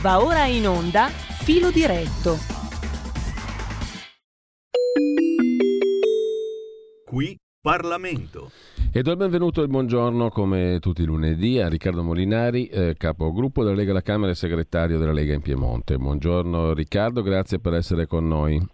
Va ora in onda Filo diretto. Qui Parlamento. E do il benvenuto e il buongiorno come tutti i lunedì a Riccardo Molinari, eh, capogruppo della Lega alla Camera e segretario della Lega in Piemonte. Buongiorno Riccardo, grazie per essere con noi.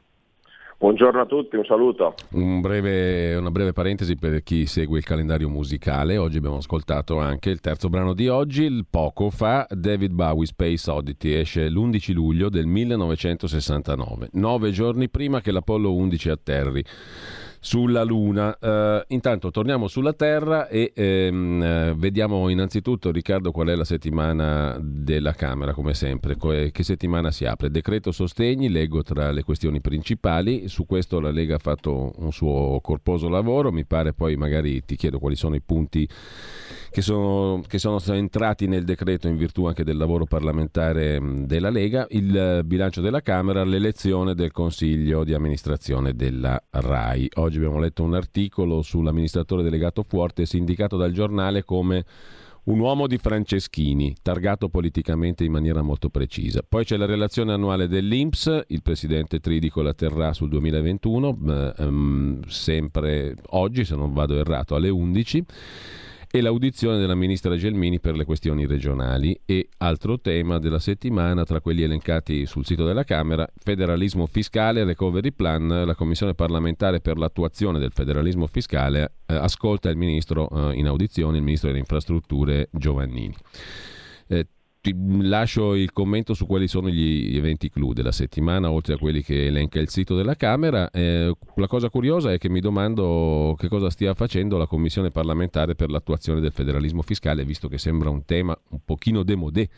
Buongiorno a tutti, un saluto. Un breve, una breve parentesi per chi segue il calendario musicale. Oggi abbiamo ascoltato anche il terzo brano di oggi, il poco fa, David Bowie Space Oddity, esce l'11 luglio del 1969, nove giorni prima che l'Apollo 11 atterri sulla Luna. Uh, intanto torniamo sulla Terra e ehm, eh, vediamo innanzitutto, Riccardo, qual è la settimana della Camera, come sempre. Che settimana si apre? Decreto sostegni, leggo tra le questioni principali. Su questo la Lega ha fatto un suo corposo lavoro. Mi pare poi magari ti chiedo quali sono i punti che sono, che sono entrati nel decreto in virtù anche del lavoro parlamentare della Lega, il bilancio della Camera, l'elezione del Consiglio di amministrazione della RAI. Oggi abbiamo letto un articolo sull'amministratore delegato Fuortes indicato dal giornale come un uomo di Franceschini, targato politicamente in maniera molto precisa. Poi c'è la relazione annuale dell'Inps, il presidente Tridico la terrà sul 2021, ehm, sempre oggi, se non vado errato, alle 11 e l'audizione della ministra Gelmini per le questioni regionali e altro tema della settimana tra quelli elencati sul sito della Camera, federalismo fiscale, recovery plan, la Commissione parlamentare per l'attuazione del federalismo fiscale eh, ascolta il ministro eh, in audizione, il ministro delle infrastrutture Giovannini. Ti lascio il commento su quali sono gli eventi clou della settimana, oltre a quelli che elenca il sito della Camera. Eh, la cosa curiosa è che mi domando che cosa stia facendo la Commissione parlamentare per l'attuazione del federalismo fiscale, visto che sembra un tema un pochino demodé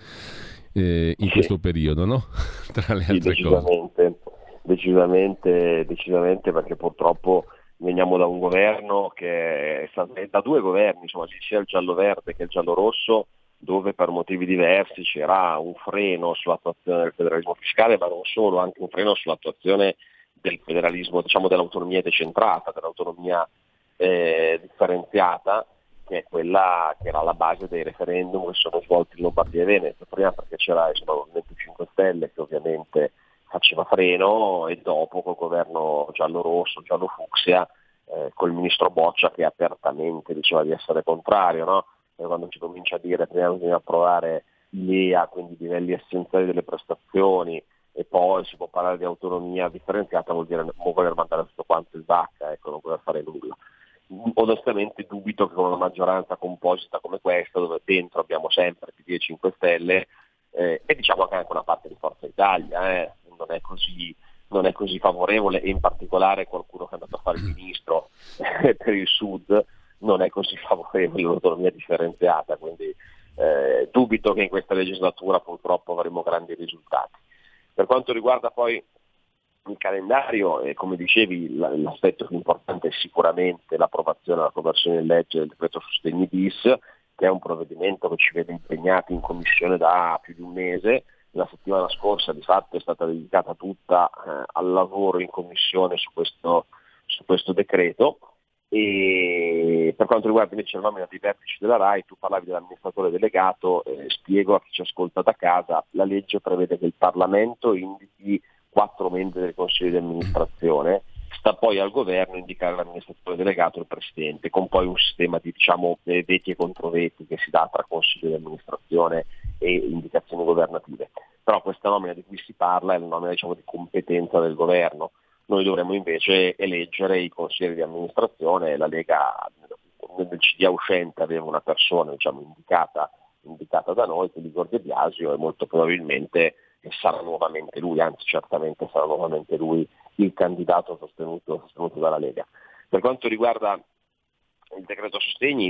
eh, in sì. questo periodo, no? Tra le altre sì, decisamente, cose. Decisamente, decisamente, perché purtroppo veniamo da un governo che è stato, da due governi, insomma, sia il giallo-verde che il giallo-rosso, dove per motivi diversi c'era un freno sull'attuazione del federalismo fiscale, ma non solo, anche un freno sull'attuazione del federalismo, diciamo dell'autonomia decentrata, dell'autonomia eh, differenziata, che è quella che era la base dei referendum che sono svolti in Lombardia e Veneto, prima perché c'era il Movimento 5 Stelle che ovviamente faceva freno e dopo col governo giallo-rosso, giallo-fucsia, eh, col ministro Boccia che apertamente diceva di essere contrario. No? Quando ci comincia a dire prima bisogna approvare l'IA, quindi i livelli essenziali delle prestazioni, e poi si può parlare di autonomia differenziata, vuol dire voler mandare tutto quanto il vacca, ecco, non voler fare nulla. Onestamente dubito che con una maggioranza composita come questa, dove dentro abbiamo sempre PD e 5 Stelle, eh, e diciamo anche una parte di Forza Italia, eh, non, è così, non, è così, favorevole, e in particolare qualcuno che è andato a fare il ministro per il Sud, non è così favorevole l'autonomia differenziata, quindi eh, dubito che in questa legislatura purtroppo avremo grandi risultati. Per quanto riguarda poi il calendario, eh, come dicevi, l'aspetto più importante è sicuramente l'approvazione della conversione in legge del decreto sostegni bis, che è un provvedimento che ci vede impegnati in commissione da più di un mese. La settimana scorsa di fatto è stata dedicata tutta eh, al lavoro in commissione su questo, su questo decreto e per quanto riguarda invece la nomina dei vertici della RAI, tu parlavi dell'amministratore delegato, eh, spiego a chi ci ascolta da casa, la legge prevede che il Parlamento indichi quattro membri del Consiglio di amministrazione, sta poi al governo indicare l'amministratore delegato e il Presidente, con poi un sistema di diciamo, veti e controveti che si dà tra Consiglio di amministrazione e indicazioni governative. Però questa nomina di cui si parla è la nomina diciamo, di competenza del governo noi dovremmo invece eleggere i consiglieri di amministrazione, la Lega nel CDA uscente aveva una persona diciamo, indicata, indicata, da noi, quindi Gordio Biasio, e molto probabilmente sarà nuovamente lui, anzi certamente sarà nuovamente lui il candidato sostenuto, sostenuto dalla Lega. Per quanto riguarda il decreto sostegni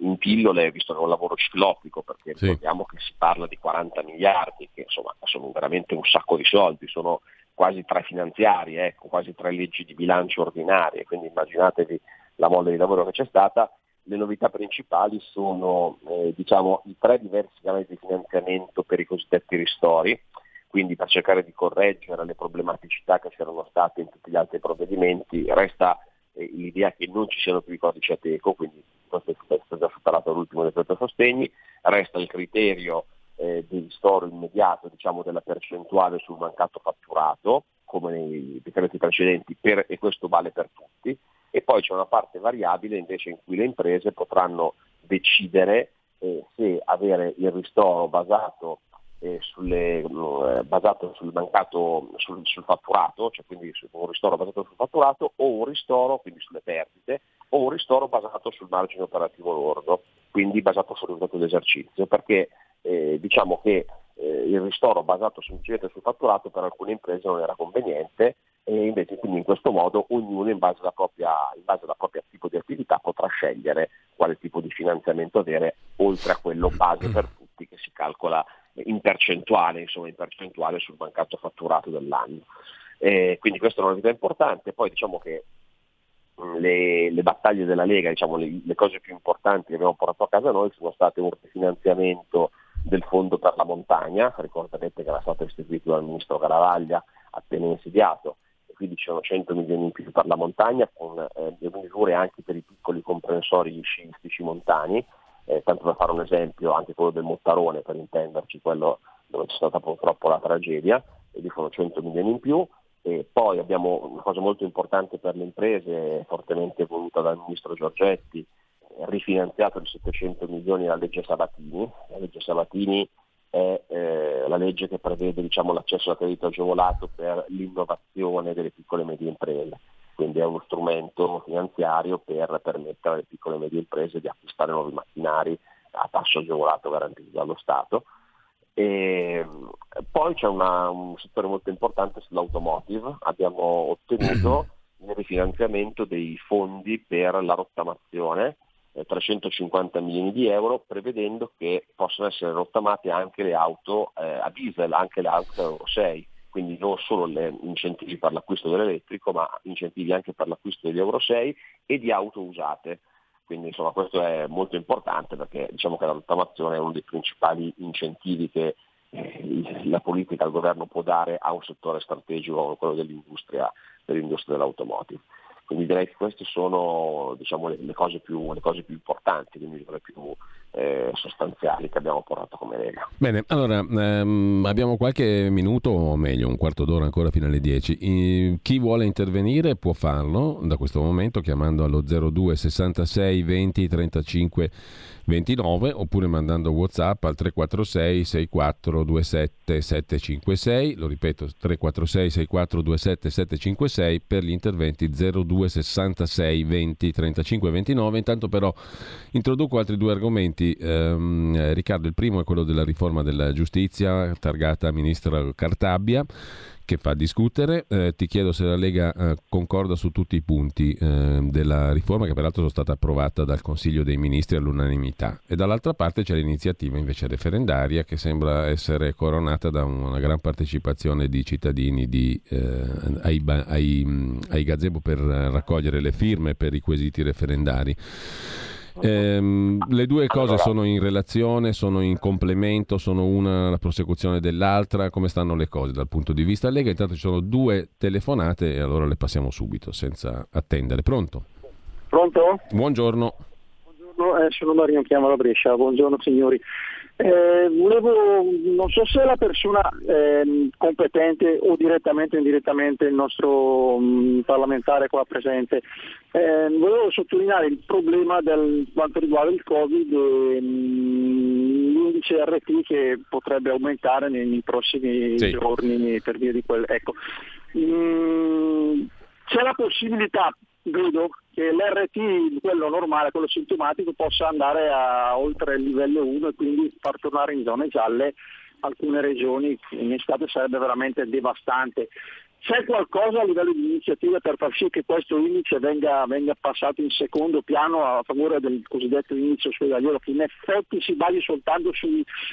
in pillole, visto che è un lavoro ciclopico, perché sì. ricordiamo che si parla di 40 miliardi, che insomma sono veramente un sacco di soldi, sono quasi tre finanziarie, ecco, quasi tre leggi di bilancio ordinarie, quindi immaginatevi la mole di lavoro che c'è stata. Le novità principali sono eh, diciamo, i tre diversi canali di finanziamento per i cosiddetti ristori, quindi per cercare di correggere le problematicità che c'erano state in tutti gli altri provvedimenti, resta eh, l'idea che non ci siano più i codici a teco, quindi questo è già superato l'ultimo decreto sostegni, resta il criterio eh, di ristoro immediato diciamo, della percentuale sul mancato fatturato, come nei decreti precedenti, per, e questo vale per tutti, e poi c'è una parte variabile invece in cui le imprese potranno decidere eh, se avere il ristoro basato, eh, sulle, eh, basato sul mancato sul, sul, fatturato, cioè quindi un ristoro basato sul fatturato o un ristoro quindi sulle perdite o un ristoro basato sul margine operativo lordo, quindi basato sul risultato dell'esercizio, perché eh, diciamo che eh, il ristoro basato semplicemente sul fatturato per alcune imprese non era conveniente e invece quindi in questo modo ognuno in base propria, in base alla propria tipo di attività potrà scegliere quale tipo di finanziamento avere oltre a quello base per tutti che si calcola in percentuale, insomma in percentuale sul mancato fatturato dell'anno. Eh, quindi questa è una novità importante, poi diciamo che le, le, battaglie della Lega, diciamo, le, le, cose più importanti che abbiamo portato a casa noi sono state un rifinanziamento del fondo per la montagna, ricorderete che era stato istituito dal ministro Caravaglia appena insediato, quindi ci sono 100 milioni in più per la montagna con eh, misure anche per i piccoli comprensori sciistici montani, eh, tanto per fare un esempio anche quello del Mottarone per intenderci, quello dove c'è stata purtroppo la tragedia, e lì sono 100 milioni in più, e poi abbiamo una cosa molto importante per le imprese, fortemente voluta dal Ministro Giorgetti, rifinanziato di 700 milioni la legge Sabatini. La legge Sabatini è eh, la legge che prevede diciamo, l'accesso al credito agevolato per l'innovazione delle piccole e medie imprese. Quindi è uno strumento finanziario per permettere alle piccole e medie imprese di acquistare nuovi macchinari a tasso agevolato garantito dallo Stato. E poi c'è una, un settore molto importante sull'automotive, abbiamo ottenuto il rifinanziamento dei fondi per la rottamazione, 350 milioni di euro, prevedendo che possano essere rottamate anche le auto eh, a diesel, anche le auto Euro 6, quindi non solo incentivi per l'acquisto dell'elettrico, ma incentivi anche per l'acquisto degli Euro 6 e di auto usate. Quindi insomma questo è molto importante perché diciamo che la rottamazione è uno dei principali incentivi che eh, la politica, il governo può dare a un settore strategico come quello dell'industria, dell'industria dell'automotive. Quindi direi che queste sono diciamo, le, cose più, le, cose più, importanti, le misure più eh, sostanziali che abbiamo portato come Lega. Bene, allora ehm, abbiamo qualche minuto o meglio un quarto d'ora ancora fino alle 10. I, chi vuole intervenire può farlo da questo momento chiamando allo 02 66 20 35 29 oppure mandando Whatsapp al 346 6427 756, lo ripeto 346 6427 756 per gli interventi 02 66 20 35 29. Intanto però introduco altri due argomenti. Eh, Riccardo, il primo è quello della riforma della giustizia targata ministra Cartabia che fa discutere. Eh, ti chiedo se la Lega eh, concorda su tutti i punti eh, della riforma, che peraltro sono stata approvata dal Consiglio dei Ministri all'unanimità. E dall'altra parte c'è l'iniziativa invece referendaria che sembra essere coronata da una gran partecipazione di cittadini di, eh, ai, ai, ai gazebo per raccogliere le firme per i quesiti referendari. Eh, le due cose allora, sono in relazione, sono in complemento, sono una la prosecuzione dell'altra, come stanno le cose dal punto di vista Lega? Intanto ci sono due telefonate e allora le passiamo subito senza attendere. Pronto? Pronto? Buongiorno. Buongiorno, eh, sono Mario, chiamo da Brescia. Buongiorno signori. Eh, volevo, non so se la persona eh, competente o direttamente o indirettamente il nostro mh, mm, parlamentare qua presente, eh, volevo sottolineare il problema del quanto riguarda il Covid e mm, l'indice RT che potrebbe aumentare nei, nei prossimi sì. giorni per via di quel. Ecco. Mm, c'è la possibilità vedo che l'RT, quello normale, quello sintomatico, possa andare a, oltre il livello 1 e quindi far tornare in zone gialle alcune regioni in estate sarebbe veramente devastante. C'è qualcosa a livello di iniziativa per far sì che questo indice venga, venga passato in secondo piano a favore del cosiddetto indice ospedaliero, che in effetti si basi soltanto su,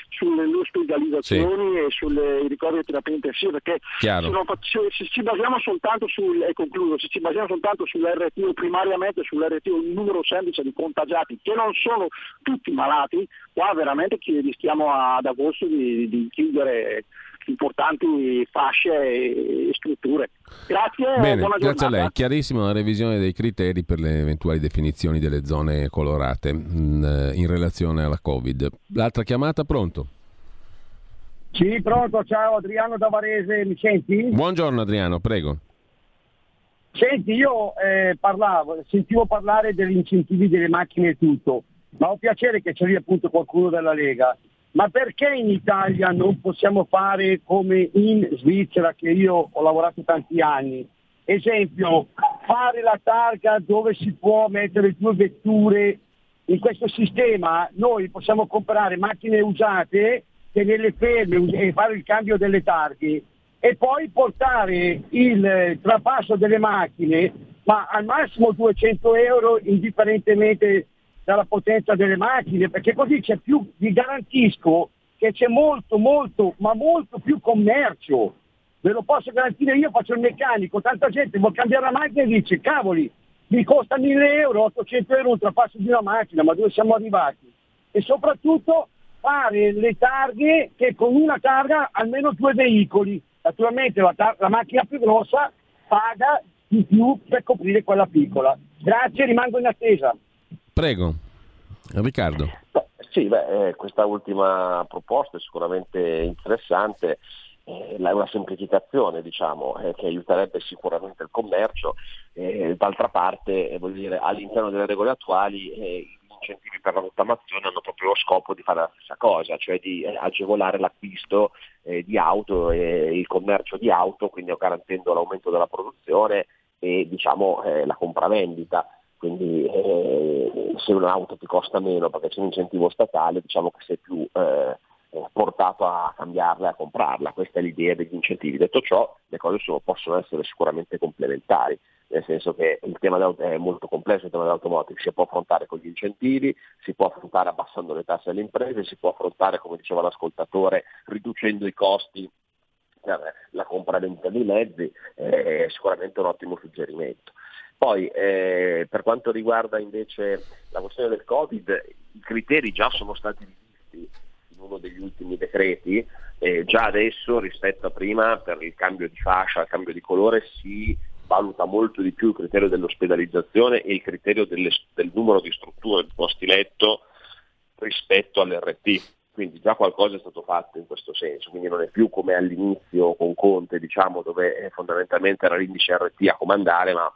sulle ospedalizzazioni sì. e sui ricoveri di terapia intensiva, perché se, non, se, ci basiamo soltanto sul, e concludo, se ci basiamo soltanto sull'RT primariamente sull'RT un numero semplice di contagiati che non sono tutti malati, qua veramente rischiamo ad agosto di, di chiudere importanti fasce e strutture. Grazie, Bene, grazie a lei. Chiarissima la revisione dei criteri per le eventuali definizioni delle zone colorate in, mm, in relazione alla Covid. L'altra chiamata, pronto? Sì, pronto, ciao Adriano da Varese, mi senti? Buongiorno Adriano, prego. Senti, io eh, parlavo, sentivo parlare degli incentivi delle macchine e tutto, ma ho piacere che c'è lì appunto qualcuno della Lega. Ma perché in Italia non possiamo fare come in Svizzera, che io ho lavorato tanti anni? Esempio, fare la targa dove si può mettere due vetture. In questo sistema noi possiamo comprare macchine usate tenerle ferme e fare il cambio delle targhe e poi portare il trapasso delle macchine ma al massimo 200 euro indifferentemente dalla potenza delle macchine perché così c'è più, vi garantisco che c'è molto molto ma molto più commercio ve lo posso garantire io faccio il meccanico tanta gente vuole cambiare la macchina e dice cavoli mi costa 1000 euro 800 euro un trapasso di una macchina ma dove siamo arrivati e soprattutto fare le targhe che con una targa almeno due veicoli. Naturalmente la, tar- la macchina più grossa paga di più per coprire quella piccola. Grazie, rimango in attesa. Prego, Riccardo. Sì, beh, eh, questa ultima proposta è sicuramente interessante, eh, è una semplificazione diciamo, eh, che aiuterebbe sicuramente il commercio, eh, d'altra parte eh, dire, all'interno delle regole attuali eh, incentivi per la rottamazione hanno proprio lo scopo di fare la stessa cosa, cioè di eh, agevolare l'acquisto eh, di auto e il commercio di auto, quindi garantendo l'aumento della produzione e diciamo, eh, la compravendita. Quindi eh, se un'auto ti costa meno perché c'è un incentivo statale, diciamo che sei più eh, eh, portato a cambiarla e a comprarla. Questa è l'idea degli incentivi. Detto ciò, le cose sono, possono essere sicuramente complementari nel senso che il tema è molto complesso, il tema dell'automotive si può affrontare con gli incentivi, si può affrontare abbassando le tasse alle imprese, si può affrontare, come diceva l'ascoltatore, riducendo i costi per la compravendita dei mezzi, è sicuramente un ottimo suggerimento. Poi eh, per quanto riguarda invece la questione del Covid, i criteri già sono stati rivisti in uno degli ultimi decreti, eh, già adesso rispetto a prima per il cambio di fascia, il cambio di colore si valuta molto di più il criterio dell'ospedalizzazione e il criterio delle, del numero di strutture di posti letto rispetto all'RT. Quindi già qualcosa è stato fatto in questo senso, quindi non è più come all'inizio con Conte, diciamo, dove eh, fondamentalmente era l'indice RT a comandare, ma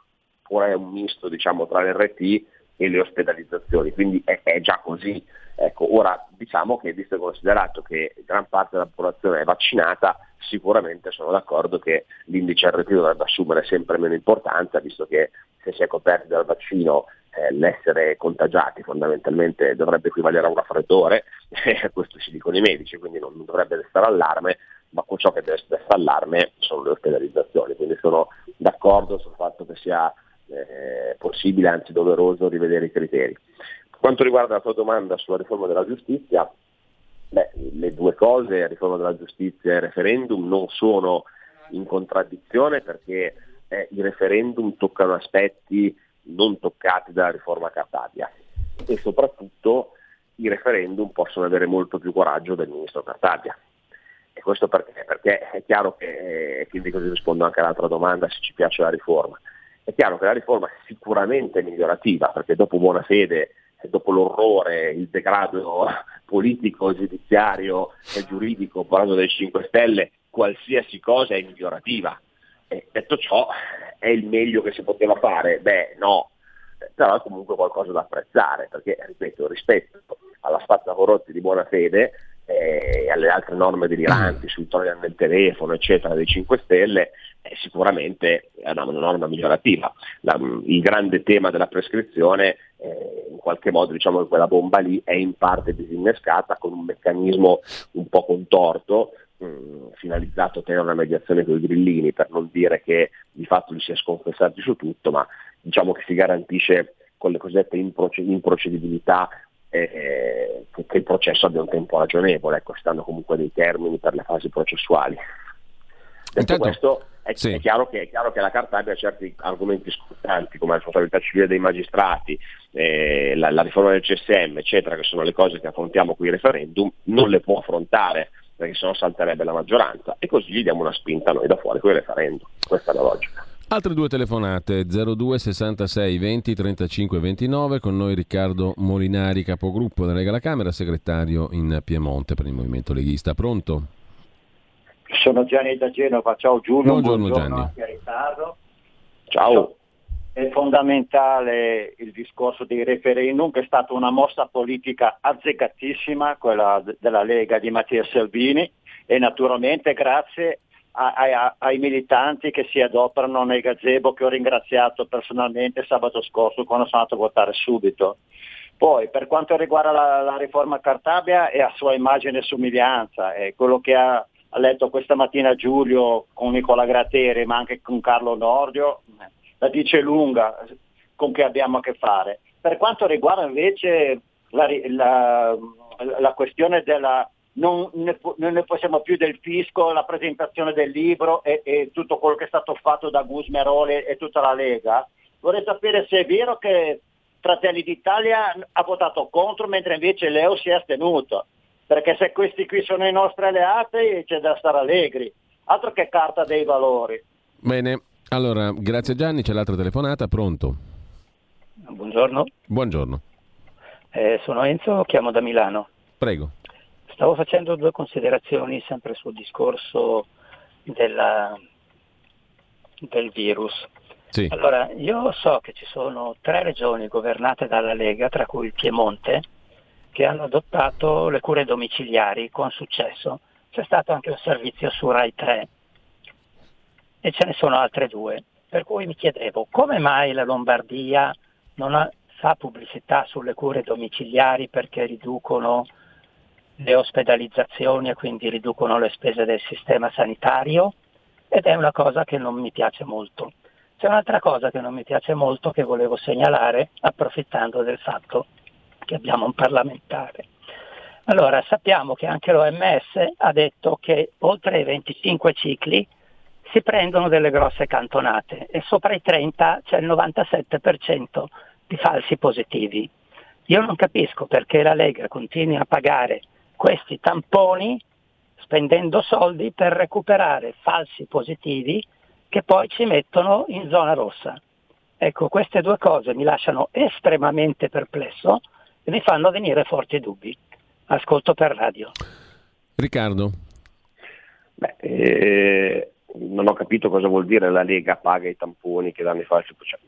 ora è un misto diciamo, tra l'RT e le ospedalizzazioni, quindi è, è già così. Ecco, ora diciamo che visto e considerato che gran parte della popolazione è vaccinata, sicuramente sono d'accordo che l'indice RT dovrebbe assumere sempre meno importanza, visto che se si è coperti dal vaccino eh, l'essere contagiati fondamentalmente dovrebbe equivalere a un raffreddore, questo ci dicono i medici, quindi non dovrebbe destare allarme, ma con ciò che deve destare allarme sono le ospedalizzazioni, quindi sono d'accordo sul fatto che sia eh, possibile, anzi doveroso, rivedere i criteri. Per quanto riguarda la tua domanda sulla riforma della giustizia, beh, le due cose, riforma della giustizia e referendum, non sono in contraddizione perché eh, i referendum toccano aspetti non toccati dalla riforma Cartabia e soprattutto i referendum possono avere molto più coraggio del ministro Cartabia. E questo perché? Perché è chiaro che, eh, quindi così rispondo anche all'altra domanda, se ci piace la riforma, è chiaro che la riforma è sicuramente migliorativa, perché dopo buona fede, dopo l'orrore, il degrado politico, giudiziario e giuridico parlando delle 5 Stelle, qualsiasi cosa è migliorativa. E detto ciò, è il meglio che si poteva fare? Beh, no, però è comunque qualcosa da apprezzare, perché, ripeto, rispetto alla corrotti di buona fede, e alle altre norme deliranti mm. sul trojan del telefono, eccetera, dei 5 Stelle, eh, sicuramente è una, una norma migliorativa. La, il grande tema della prescrizione, eh, in qualche modo diciamo che quella bomba lì è in parte disinnescata con un meccanismo un po' contorto, mh, mm, finalizzato a tenere una mediazione con i grillini, per non dire che di fatto li si è sconfessati su tutto, ma diciamo che si garantisce con le cosiddette improcedibilità eh, che, il processo abbia un tempo ragionevole, ecco, stanno comunque dei termini per le fasi processuali. Detto Intanto, questo, è, sì. è, chiaro che, è, chiaro che, la Carta abbia certi argomenti scrutanti come la responsabilità civile dei magistrati, eh, la, la, riforma del CSM, eccetera, che sono le cose che affrontiamo qui in referendum, non le può affrontare perché sennò salterebbe la maggioranza e così gli diamo una spinta noi da fuori con il referendum. Questa è la logica. Altre due telefonate 02 66 20 35 29 con noi Riccardo Molinari, capogruppo della Lega alla Camera, segretario in Piemonte per il Movimento Leghista. Pronto? Sono Gianni da Genova, ciao Giulio, buongiorno, buongiorno Gianni. anche a Riccardo. Ciao. È fondamentale il discorso dei referendum, che è stata una mossa politica azzeccatissima, quella della Lega di Mattia Salvini, e naturalmente grazie a, a, ai militanti che si adoperano nei gazebo che ho ringraziato personalmente sabato scorso quando sono andato a votare subito. Poi per quanto riguarda la, la riforma Cartabia è a sua immagine e somiglianza, è quello che ha, ha, letto questa mattina Giulio con Nicola Gratteri ma anche con Carlo Nordio, la dice lunga con che abbiamo a che fare. Per quanto riguarda invece la, la, la questione della non ne, non ne, possiamo più del fisco, la presentazione del libro e, e, tutto quello che è stato fatto da Gus Merole e tutta la Lega. Vorrei sapere se è vero che Fratelli d'Italia ha votato contro mentre invece Leo si è astenuto. Perché se questi qui sono i nostri alleati c'è da stare allegri. Altro che carta dei valori. Bene, allora grazie Gianni, c'è l'altra telefonata, pronto? Buongiorno. Buongiorno. Eh, sono Enzo, chiamo da Milano. Prego. Stavo facendo due considerazioni sempre sul discorso della, del virus. Sì. Allora, io so che ci sono tre regioni governate dalla Lega, tra cui il Piemonte, che hanno adottato le cure domiciliari con successo. C'è stato anche un servizio su Rai 3 e ce ne sono altre due. Per cui mi chiedevo come mai la Lombardia non ha, fa pubblicità sulle cure domiciliari perché riducono le ospedalizzazioni e quindi riducono le spese del sistema sanitario ed è una cosa che non mi piace molto. C'è un'altra cosa che non mi piace molto che volevo segnalare approfittando del fatto che abbiamo un parlamentare. Allora, sappiamo che anche l'OMS ha detto che oltre i 25 cicli si prendono delle grosse cantonate e sopra i 30 c'è il 97% di falsi positivi. Io non capisco perché la Lega continui a pagare questi tamponi spendendo soldi per recuperare falsi positivi che poi ci mettono in zona rossa. Ecco, queste due cose mi lasciano estremamente perplesso e mi fanno venire forti dubbi. Ascolto per radio. Riccardo. Beh, eh, non ho capito cosa vuol dire la Lega paga i tamponi che danno i falsi. Cioè,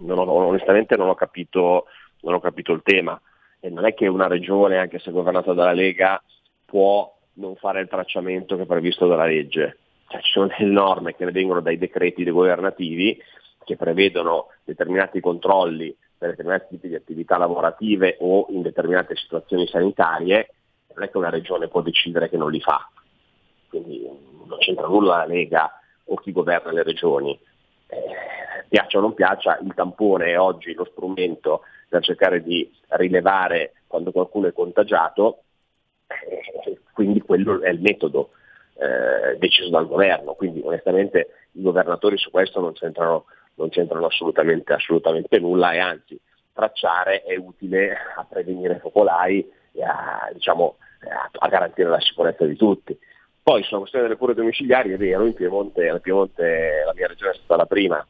non ho, onestamente non ho, capito, non ho capito il tema e non è che una regione, anche se governata dalla Lega, può non fare il tracciamento che è previsto dalla legge. Cioè, ci sono delle norme che vengono dai decreti governativi che prevedono determinati controlli per determinati tipi di attività lavorative o in determinate situazioni sanitarie, non è che una regione può decidere che non li fa. Quindi non c'entra nulla la Lega o chi governa le regioni. Eh, piaccia o non piaccia, il tampone è oggi lo strumento per cercare di rilevare quando qualcuno è contagiato, eh, quindi quello è il metodo eh, deciso dal governo, quindi onestamente i governatori su questo non c'entrano, non c'entrano assolutamente, assolutamente, nulla e anzi tracciare è utile a prevenire focolai e a, diciamo, a, a garantire la sicurezza di tutti. Poi sulla questione delle cure domiciliari è vero, in Piemonte, Piemonte la mia regione è stata la prima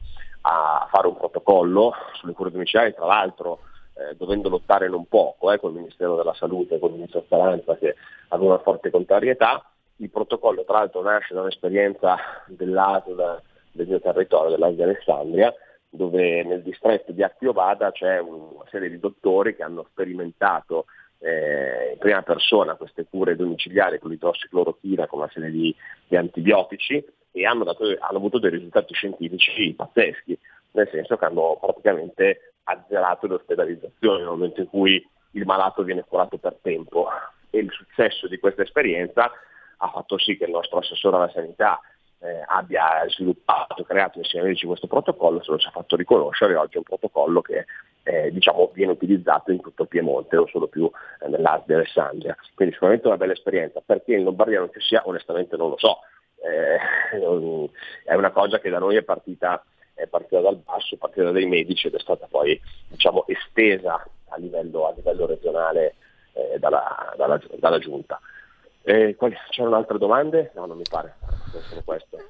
a fare un protocollo sulle cure domiciliari, tra l'altro eh, dovendo lottare non poco eh, il Ministero della Salute, con il Ministro Speranza che aveva una forte contrarietà. Il protocollo tra l'altro nasce da un'esperienza dell'ASL del mio territorio, dell'ASL di Alessandria, dove nel distretto di Actiovada c'è una serie di dottori che hanno sperimentato eh, in prima persona queste cure domiciliari con l'idrossiclorochina, con una serie di, di antibiotici e hanno, dato, hanno avuto dei risultati scientifici pazzeschi, nel senso che hanno praticamente azzerato le ospedalizzazioni nel momento in cui il malato viene curato per tempo. E il successo di questa esperienza ha fatto sì che il nostro assessore alla sanità eh, abbia sviluppato creato insieme a medici questo protocollo, se lo ci ha fatto riconoscere, oggi è un protocollo che eh, diciamo, viene utilizzato in tutto il Piemonte, non solo più eh, nell'Art di Alessandria. Quindi sicuramente una bella esperienza, perché in Lombardia non ci sia, onestamente non lo so, eh, è una cosa che da noi è partita è partita dal basso, è partita dai medici ed è stata poi diciamo, estesa a livello, a livello regionale eh, dalla, dalla, dalla, giunta. Eh, quali, c'erano altre domande? No, non mi pare.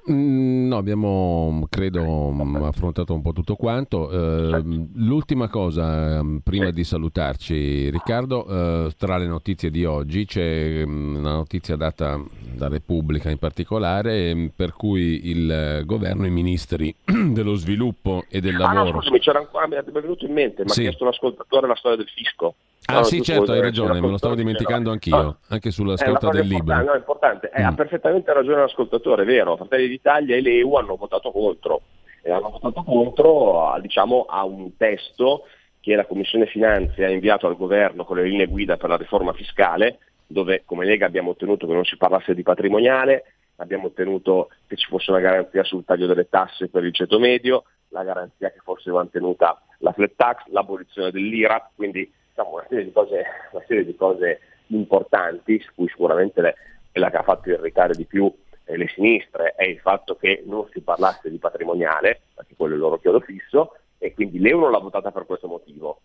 Mm, no, abbiamo credo mm, affrontato un po' tutto quanto. Eh, l'ultima cosa, mm, prima di salutarci, Riccardo, eh, tra le notizie di oggi c'è una notizia data da Repubblica in particolare, per cui il governo, i ministri dello sviluppo e del lavoro. Ah, no, scusami, c'era ancora, mi è venuto in mente, mi sì. ha chiesto l'ascoltatore la storia del fisco. Ah no, sì, certo, hai ragione, me lo stavo dimenticando anch'io, no. anche sulla scorta del libro. No, è importante, mm. ha perfettamente ragione l'ascoltatore, è vero, Fratelli d'Italia e l'EU hanno votato contro, e hanno votato contro a, diciamo, a un testo che la Commissione Finanze ha inviato al governo con le linee guida per la riforma fiscale, dove come Lega abbiamo ottenuto che non si parlasse di patrimoniale, abbiamo ottenuto che ci fosse una garanzia sul taglio delle tasse per il ceto medio, la garanzia che fosse mantenuta la flat tax, l'abolizione dell'IRAP, quindi diciamo, una, serie cose, una, serie di cose, importanti, su cui sicuramente le, quella che ha fatto irritare di più eh, le sinistre è il fatto che non si parlasse di patrimoniale, perché quello è il loro chiodo fisso, e quindi l'euro l'ha votata per questo motivo,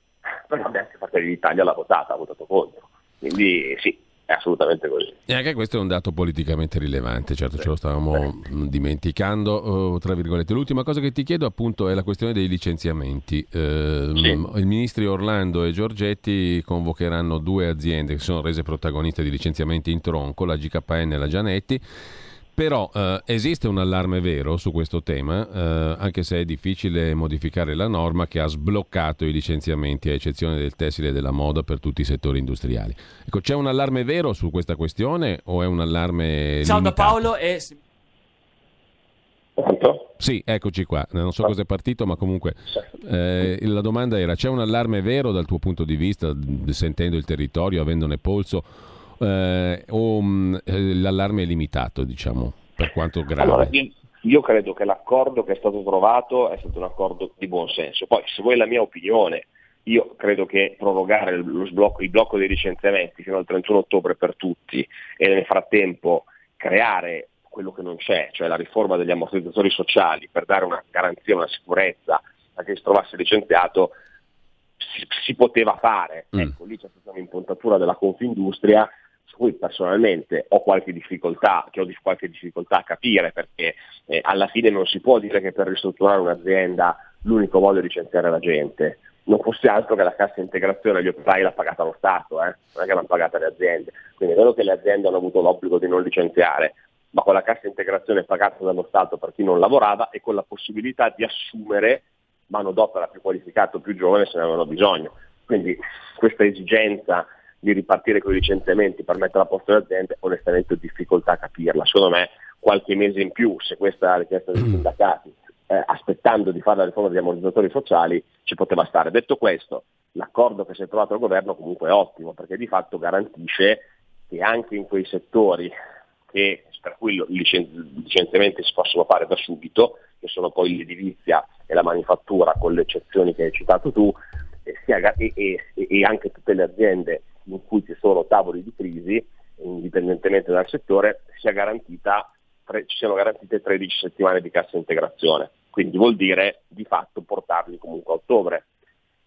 però anche Fratelli d'Italia l'ha votata, ha votato contro. Quindi sì, è assolutamente così. E anche questo è un dato politicamente rilevante, certo sì, ce lo stavamo sì. dimenticando. Oh, tra virgolette. L'ultima cosa che ti chiedo appunto è la questione dei licenziamenti. Eh, sì. I ministri Orlando e Giorgetti convocheranno due aziende che sono rese protagoniste di licenziamenti in tronco, la GKN e la Gianetti però eh, esiste un allarme vero su questo tema, eh, anche se è difficile modificare la norma che ha sbloccato i licenziamenti, a eccezione del tessile e della moda per tutti i settori industriali. Ecco, c'è un allarme vero su questa questione o è un allarme... Ciao da Paolo e... Pronto? Sì, eccoci qua. Non so cosa è partito, ma comunque eh, la domanda era: c'è un allarme vero dal tuo punto di vista, sentendo il territorio, avendone polso, eh, o mh, eh, l'allarme è limitato, diciamo, per quanto grave? Allora, io, io, credo che l'accordo che è stato trovato è stato un accordo di buon senso. Poi, se vuoi la mia opinione, io credo che prorogare lo sblocco, il blocco dei licenziamenti fino al 31 ottobre per tutti e nel frattempo creare quello che non c'è, cioè la riforma degli ammortizzatori sociali per dare una garanzia, una sicurezza a chi si trovasse licenziato, si, si poteva fare. Mm. Ecco, lì c'è stata un'impuntatura della Confindustria cui personalmente ho qualche difficoltà, che ho qualche difficoltà a capire perché eh, alla fine non si può dire che per ristrutturare un'azienda l'unico modo è licenziare la gente. Non fosse altro che la cassa integrazione agli operai l'ha pagata lo Stato, eh? non è che l'hanno pagata le aziende. Quindi è vero che le aziende hanno avuto l'obbligo di non licenziare, ma con la cassa integrazione pagata dallo Stato per chi non lavorava e con la possibilità di assumere manodopera più qualificata o più giovane se ne avevano bisogno. Quindi questa esigenza di ripartire con i licenziamenti per mettere a posto le aziende, onestamente ho difficoltà a capirla. Secondo me qualche mese in più, se questa è la richiesta dei sindacati, eh, aspettando di fare la riforma degli ammortizzatori sociali, ci poteva stare. Detto questo, l'accordo che si è trovato al governo comunque è ottimo, perché di fatto garantisce che anche in quei settori che, per cui i licenziamenti si possono fare da subito, che sono poi l'edilizia e la manifattura, con le eccezioni che hai citato tu, e, e, e anche tutte le aziende in cui ci sono tavoli di crisi, indipendentemente dal settore, sia garantita, ci siano garantite 13 settimane di cassa integrazione. Quindi vuol dire di fatto portarli comunque a ottobre.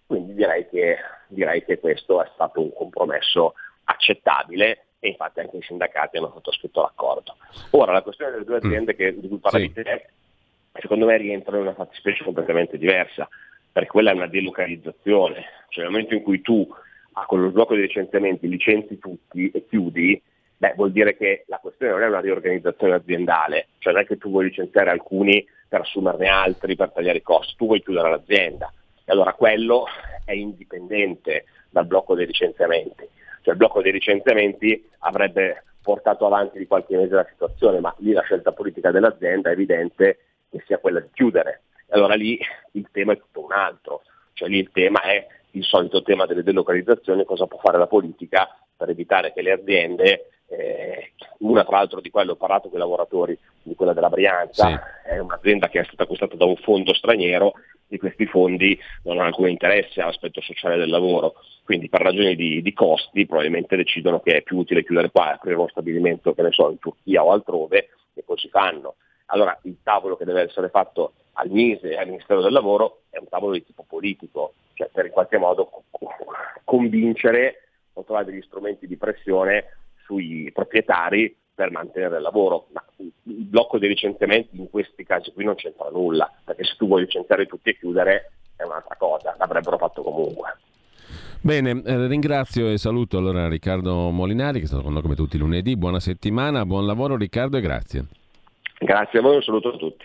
Quindi direi che, direi che questo è stato un compromesso accettabile e infatti anche i sindacati hanno sottoscritto l'accordo. Ora la questione delle due mm. aziende che, di cui parlate sì. secondo me rientra in una fattispecie completamente diversa, perché quella è una delocalizzazione, cioè nel momento in cui tu ah, con lo sblocco dei licenziamenti licenzi tutti e chiudi, beh, vuol dire che la questione non è una riorganizzazione aziendale, cioè non è che tu vuoi licenziare alcuni per assumerne altri, per tagliare i costi, tu vuoi chiudere l'azienda. E allora quello è indipendente dal blocco dei licenziamenti. Cioè il blocco dei licenziamenti avrebbe portato avanti di qualche mese la situazione, ma lì la scelta politica dell'azienda è evidente che sia quella di chiudere. E allora lì il tema è tutto un altro, cioè lì il tema è il solito tema delle delocalizzazioni, cosa può fare la politica per evitare che le aziende, eh, una tra l'altro di quello ho parlato con i lavoratori, di quella della Brianza, sì. è un'azienda che è stata acquistata da un fondo straniero, di questi fondi non hanno alcun interesse all'aspetto sociale del lavoro, quindi per ragioni di, di, costi probabilmente decidono che è più utile chiudere qua e aprire uno stabilimento, che ne so, in Turchia o altrove, e poi ci fanno. Allora il tavolo che deve essere fatto al MISE e al Ministero del Lavoro è un tavolo di tipo politico, cioè per in qualche modo convincere o trovare degli strumenti di pressione sui proprietari per mantenere il lavoro, ma il blocco dei licenziamenti in questi casi qui non c'entra nulla, perché se tu vuoi licenziare tutti e chiudere è un'altra cosa, l'avrebbero fatto comunque. Bene, eh, ringrazio e saluto allora Riccardo Molinari che è stato con noi come tutti i lunedì. Buona settimana, buon lavoro Riccardo e grazie. Grazie a voi, un saluto a tutti.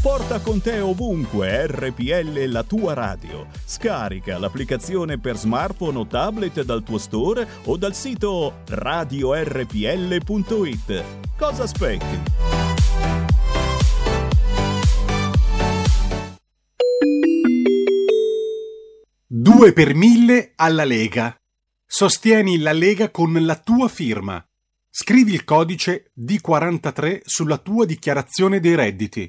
Porta con te ovunque RPL la tua radio. Scarica l'applicazione per smartphone o tablet dal tuo store o dal sito radiorpl.it. Cosa aspetti? Due per mille alla Lega. Sostieni la Lega con la tua firma. Scrivi il codice D43 sulla tua dichiarazione dei redditi.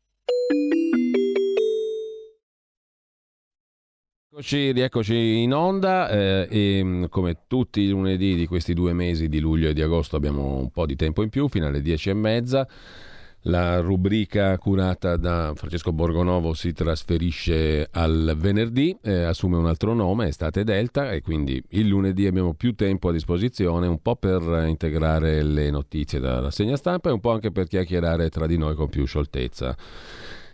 Eccoci, rieccoci in onda eh, e mm, come tutti i lunedì di questi due mesi di luglio e di agosto abbiamo un po' di tempo in più fino alle dieci e mezza. La rubrica curata da Francesco Borgonovo si trasferisce al venerdì, eh, assume un altro nome, Estate Delta, e quindi il lunedì abbiamo più tempo a disposizione, un po' per integrare le notizie dalla rassegna stampa e un po' anche per chiacchierare tra di noi con più scioltezza.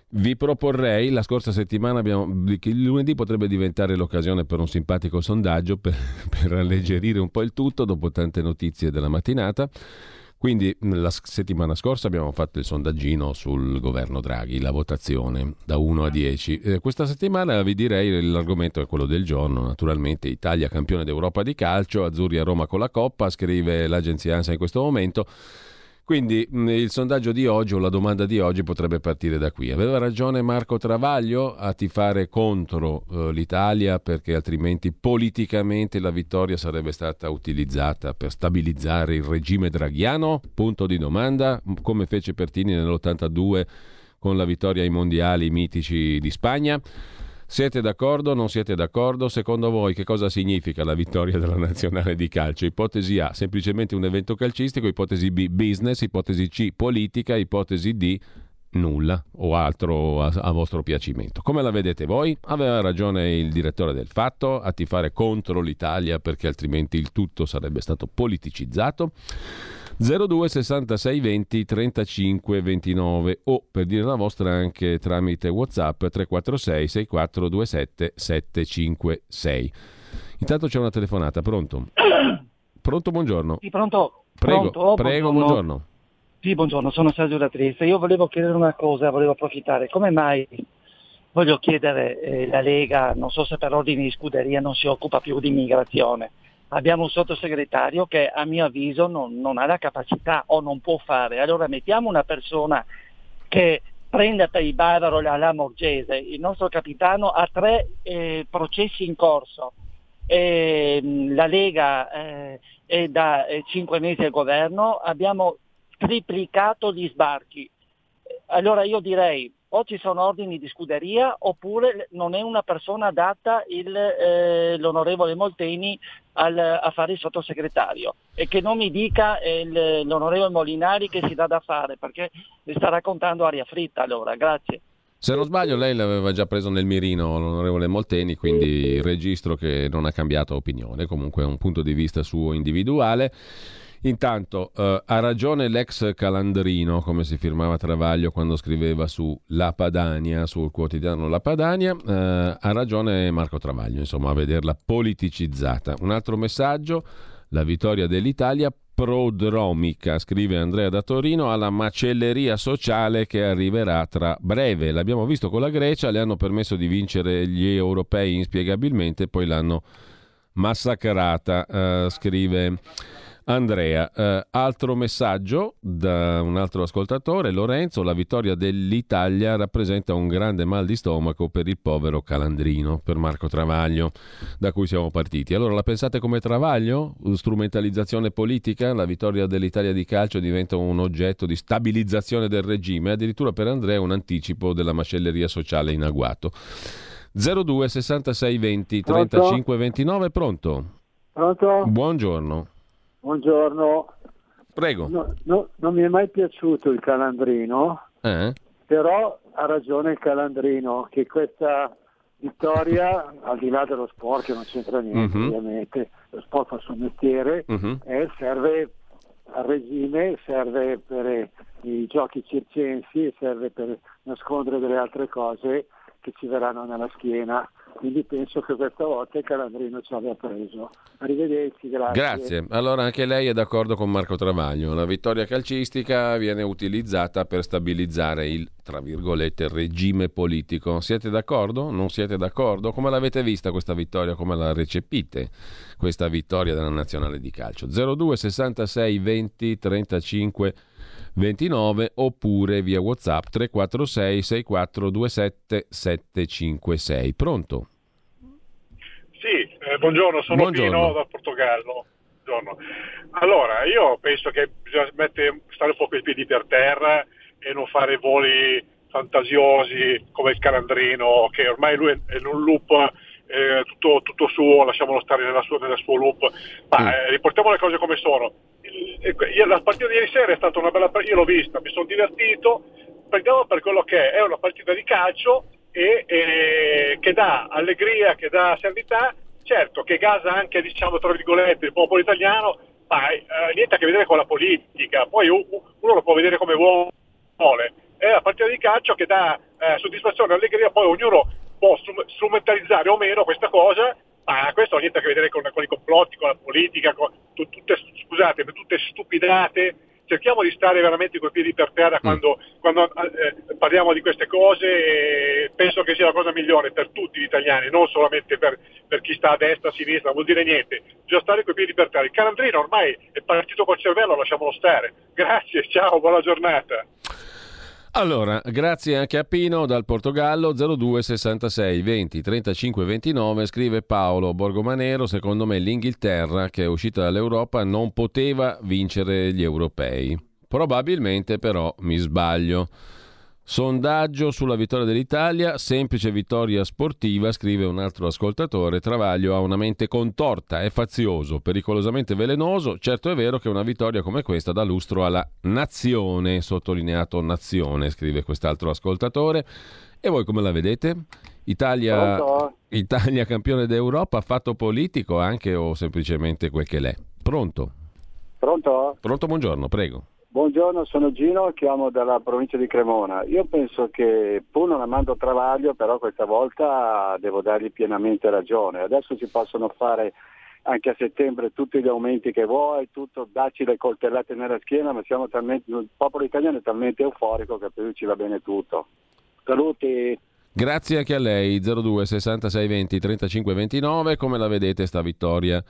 Vi proporrei, la scorsa settimana abbiamo, che il lunedì potrebbe diventare l'occasione per un simpatico sondaggio per, per alleggerire un po' il tutto dopo tante notizie della mattinata. Quindi la settimana scorsa abbiamo fatto il sondaggino sul governo Draghi, la votazione da 1 a 10. Eh, questa settimana vi direi l'argomento è quello del giorno, naturalmente Italia campione d'Europa di calcio, Azzurri a Roma con la Coppa, scrive l'agenzia ANSA in questo momento. Quindi il sondaggio di oggi o la domanda di oggi potrebbe partire da qui. Aveva ragione Marco Travaglio a tifare contro eh, l'Italia perché altrimenti politicamente la vittoria sarebbe stata utilizzata per stabilizzare il regime draghiano? Punto di domanda, come fece Pertini nell'82 con la vittoria ai mondiali mitici di Spagna. Siete d'accordo non siete d'accordo? Secondo voi che cosa significa la vittoria della nazionale di calcio? Ipotesi A, semplicemente un evento calcistico, ipotesi B, business, ipotesi C, politica, ipotesi D, nulla o altro a, a, vostro piacimento. Come la vedete voi? Aveva ragione il direttore del fatto a tifare contro l'Italia perché altrimenti il tutto sarebbe stato politicizzato. 02 66 20 35 29 o per dire la vostra anche tramite WhatsApp 346 6427 756. Intanto c'è una telefonata, pronto? Pronto, buongiorno. Sì, pronto. Prego, pronto? prego, buongiorno. buongiorno. Sì, buongiorno, sono Sergio da Trieste. Io volevo chiedere una cosa, volevo approfittare. Come mai voglio chiedere eh, la Lega, non so se per ordine di scuderia non si occupa più di immigrazione? Abbiamo un sottosegretario che a mio avviso non, non, ha la capacità o non può fare. Allora mettiamo una persona che prenda per il barbaro la, la Morgese, il nostro capitano ha tre eh, processi in corso. Eh, la Lega eh, è da eh, cinque mesi al governo, abbiamo triplicato gli sbarchi. Allora io direi o ci sono ordini di scuderia oppure non è una persona adatta il, eh, l'onorevole Molteni al, a fare il sottosegretario e che non mi dica il, l'onorevole Molinari che si dà da fare perché mi sta raccontando aria fritta allora, grazie. Se non sbaglio lei l'aveva già preso nel mirino l'onorevole Molteni, quindi registro che non ha cambiato opinione, comunque è un punto di vista suo individuale. Intanto eh, ha ragione l'ex Calandrino, come si firmava Travaglio quando scriveva su La Padania, sul quotidiano La Padania, eh, ha ragione Marco Travaglio, insomma, a vederla politicizzata. Un altro messaggio, la vittoria dell'Italia prodromica, scrive Andrea da Torino, alla macelleria sociale che arriverà tra breve. L'abbiamo visto con la Grecia, le hanno permesso di vincere gli europei inspiegabilmente, poi l'hanno massacrata, eh, scrive Andrea, eh, altro messaggio da un altro ascoltatore, Lorenzo, la vittoria dell'Italia rappresenta un grande mal di stomaco per il povero Calandrino, per Marco Travaglio, da cui siamo partiti. Allora la pensate come Travaglio? Strumentalizzazione politica? La vittoria dell'Italia di calcio diventa un oggetto di stabilizzazione del regime, addirittura per Andrea un anticipo della macelleria sociale in agguato. 02 66 20 35 29, pronto? Pronto? Buongiorno. Buongiorno. Prego. No, no, non mi è mai piaciuto il calandrino, Eh? però ha ragione il calandrino che questa vittoria, al di là dello sport che non c'entra niente Mhm. ovviamente, lo sport fa il suo mestiere, Mhm. eh, serve al regime, serve per i giochi circensi, serve per nascondere delle altre cose che ci verranno nella schiena. Quindi penso che questa volta il calandrino ci abbia preso. Arrivederci, grazie. Grazie. Allora anche lei è d'accordo con Marco Travaglio. La vittoria calcistica viene utilizzata per stabilizzare il, tra virgolette, regime politico. Siete d'accordo? Non siete d'accordo? Come l'avete vista questa vittoria? Come la recepite questa vittoria della nazionale di calcio? 02 66 20 35 29 oppure via WhatsApp 346 6427 756. Pronto? Sì, eh, buongiorno, sono Buongiorno. Pino da Portogallo. Buongiorno. Allora, io penso che bisogna mettere- stare un po' coi piedi per terra e non fare voli fantasiosi come il calandrino, che ormai lui è in un loop eh, tutto, tutto suo, lasciamolo stare nella sua, nel suo loop. Ma eh, riportiamo le cose come sono. Il- e que- io- la partita di ieri sera è stata una bella partita, io l'ho vista, mi sono divertito, prendiamo per quello che è, è una partita di calcio e, e che dà allegria, che dà serenità, certo che gasa anche diciamo tra virgolette il popolo italiano, ma eh, niente a che vedere con la politica, poi uno lo può vedere come vuole, è la partita di calcio che dà eh, soddisfazione, allegria, poi ognuno può strum- strumentalizzare o meno questa cosa, ma questo ha niente a che vedere con, con i complotti, con la politica, con tu- tutte, scusate, tutte stupidate. Cerchiamo di stare veramente coi piedi per terra quando, quando, eh, parliamo di queste cose e penso che sia la cosa migliore per tutti gli italiani, non solamente per, per chi sta a destra, a sinistra, vuol dire niente, bisogna stare coi piedi per terra. Il calandrino ormai è partito col cervello, lasciamolo stare. Grazie, ciao, buona giornata. Allora, grazie anche a Pino dal Portogallo 02 66 20 35 29 scrive Paolo Borgomanero, secondo me l'Inghilterra che è uscita dall'Europa non poteva vincere gli europei. Probabilmente però mi sbaglio. Sondaggio sulla vittoria dell'Italia, semplice vittoria sportiva, scrive un altro ascoltatore. Travaglio ha una mente contorta, è fazioso, pericolosamente velenoso. Certo è vero che una vittoria come questa dà lustro alla nazione, sottolineato nazione, scrive quest'altro ascoltatore. E voi come la vedete? Italia? Italia campione d'Europa, fatto politico anche o semplicemente quel che l'è? Pronto? Pronto? Pronto, buongiorno, prego. Buongiorno, sono Gino, chiamo dalla provincia di Cremona. Io penso che pur non amando Travaglio, però questa volta devo dargli pienamente ragione. Adesso si possono fare anche a settembre tutti gli aumenti che vuoi, tutto, dacci le coltellate nella schiena, ma talmente, il popolo italiano è talmente euforico che per lui ci va bene tutto. Saluti! Grazie anche a lei, 02 66 20 35 29. Come la vedete sta vittoria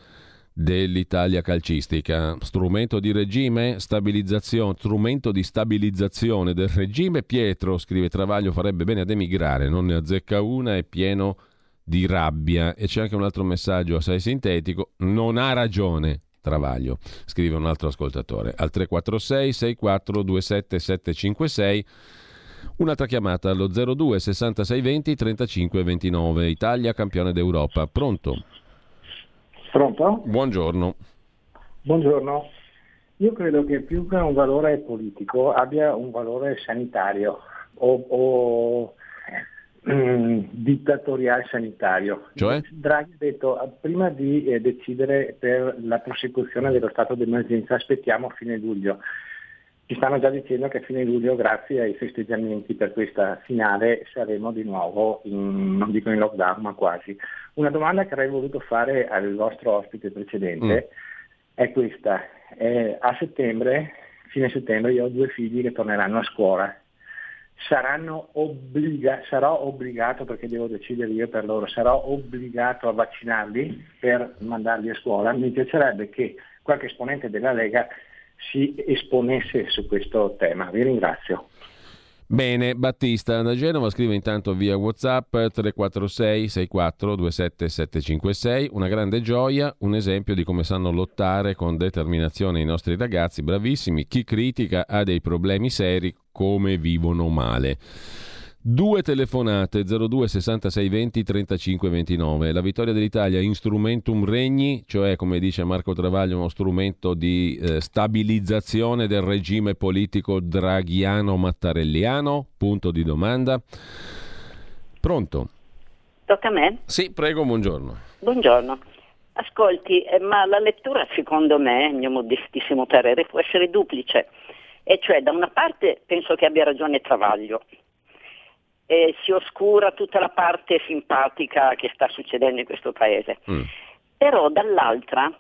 dell'Italia calcistica? Strumento di regime, stabilizzazione, strumento di stabilizzazione del regime. Pietro, scrive Travaglio, farebbe bene ad emigrare, non ne azzecca una, è pieno di rabbia. E c'è anche un altro messaggio assai sintetico, non ha ragione. Travaglio, scrive un altro ascoltatore al 346 6427 756 Un'altra chiamata allo 02 66 20 35 29. Italia campione d'Europa. Pronto? Pronto? Buongiorno. Buongiorno. Io credo che più che un valore politico abbia un valore sanitario o, o mm, dittatoriale sanitario. Cioè? Draghi ha detto ah, prima di eh, decidere per la prosecuzione dello stato d'emergenza aspettiamo a fine luglio. Ci stanno già dicendo che a fine luglio, grazie ai festeggiamenti per questa finale, saremo di nuovo, in, non dico in lockdown, ma quasi. Una domanda che avrei voluto fare al vostro ospite precedente mm. è questa. Eh, a settembre, fine settembre, io ho due figli che torneranno a scuola. Obbliga- sarò obbligato, perché devo decidere io per loro, sarò obbligato a vaccinarli per mandarli a scuola. Mi piacerebbe che qualche esponente della Lega si esponesse su questo tema. Vi ringrazio. Bene, Battista da Genova scrive intanto via WhatsApp 346 64 27 756. Una grande gioia, un esempio di come sanno lottare con determinazione i nostri ragazzi, bravissimi. Chi critica ha dei problemi seri, come vivono male. Due telefonate 02 66 20 35 29. La vittoria dell'Italia instrumentum regni, cioè come dice Marco Travaglio uno strumento di eh, stabilizzazione del regime politico draghiano-mattarelliano? Punto di domanda. Pronto? Tocca a me? Sì, prego, buongiorno. Buongiorno. Ascolti, eh, ma la lettura secondo me, il mio modestissimo parere, può essere duplice. E cioè, da una parte penso che abbia ragione Travaglio, eh, si oscura tutta la parte simpatica che sta succedendo in questo paese. Mm. Però dall'altra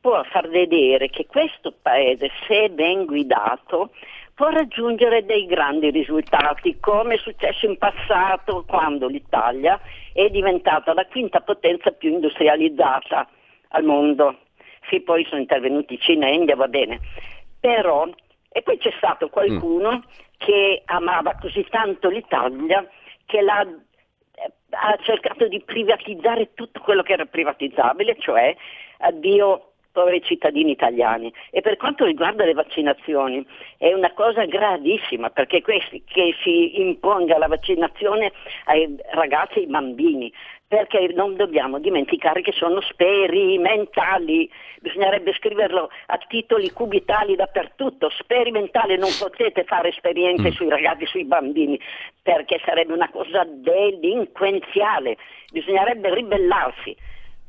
può far vedere che questo paese, se ben guidato, può raggiungere dei grandi risultati, come è successo in passato quando l'Italia è diventata la quinta potenza più industrializzata al mondo. Sì, poi sono intervenuti Cina e India, va bene. Però, e poi c'è stato qualcuno mm che amava così tanto l'Italia che l'ha, eh, ha cercato di privatizzare tutto quello che era privatizzabile, cioè addio poveri cittadini italiani. E per quanto riguarda le vaccinazioni è una cosa gravissima perché questi, che si imponga la vaccinazione ai ragazzi e ai bambini, perché non dobbiamo dimenticare che sono sperimentali, bisognerebbe scriverlo a titoli cubitali dappertutto, sperimentale, non potete fare esperienze mm. sui ragazzi, sui bambini, perché sarebbe una cosa delinquenziale, bisognerebbe ribellarsi.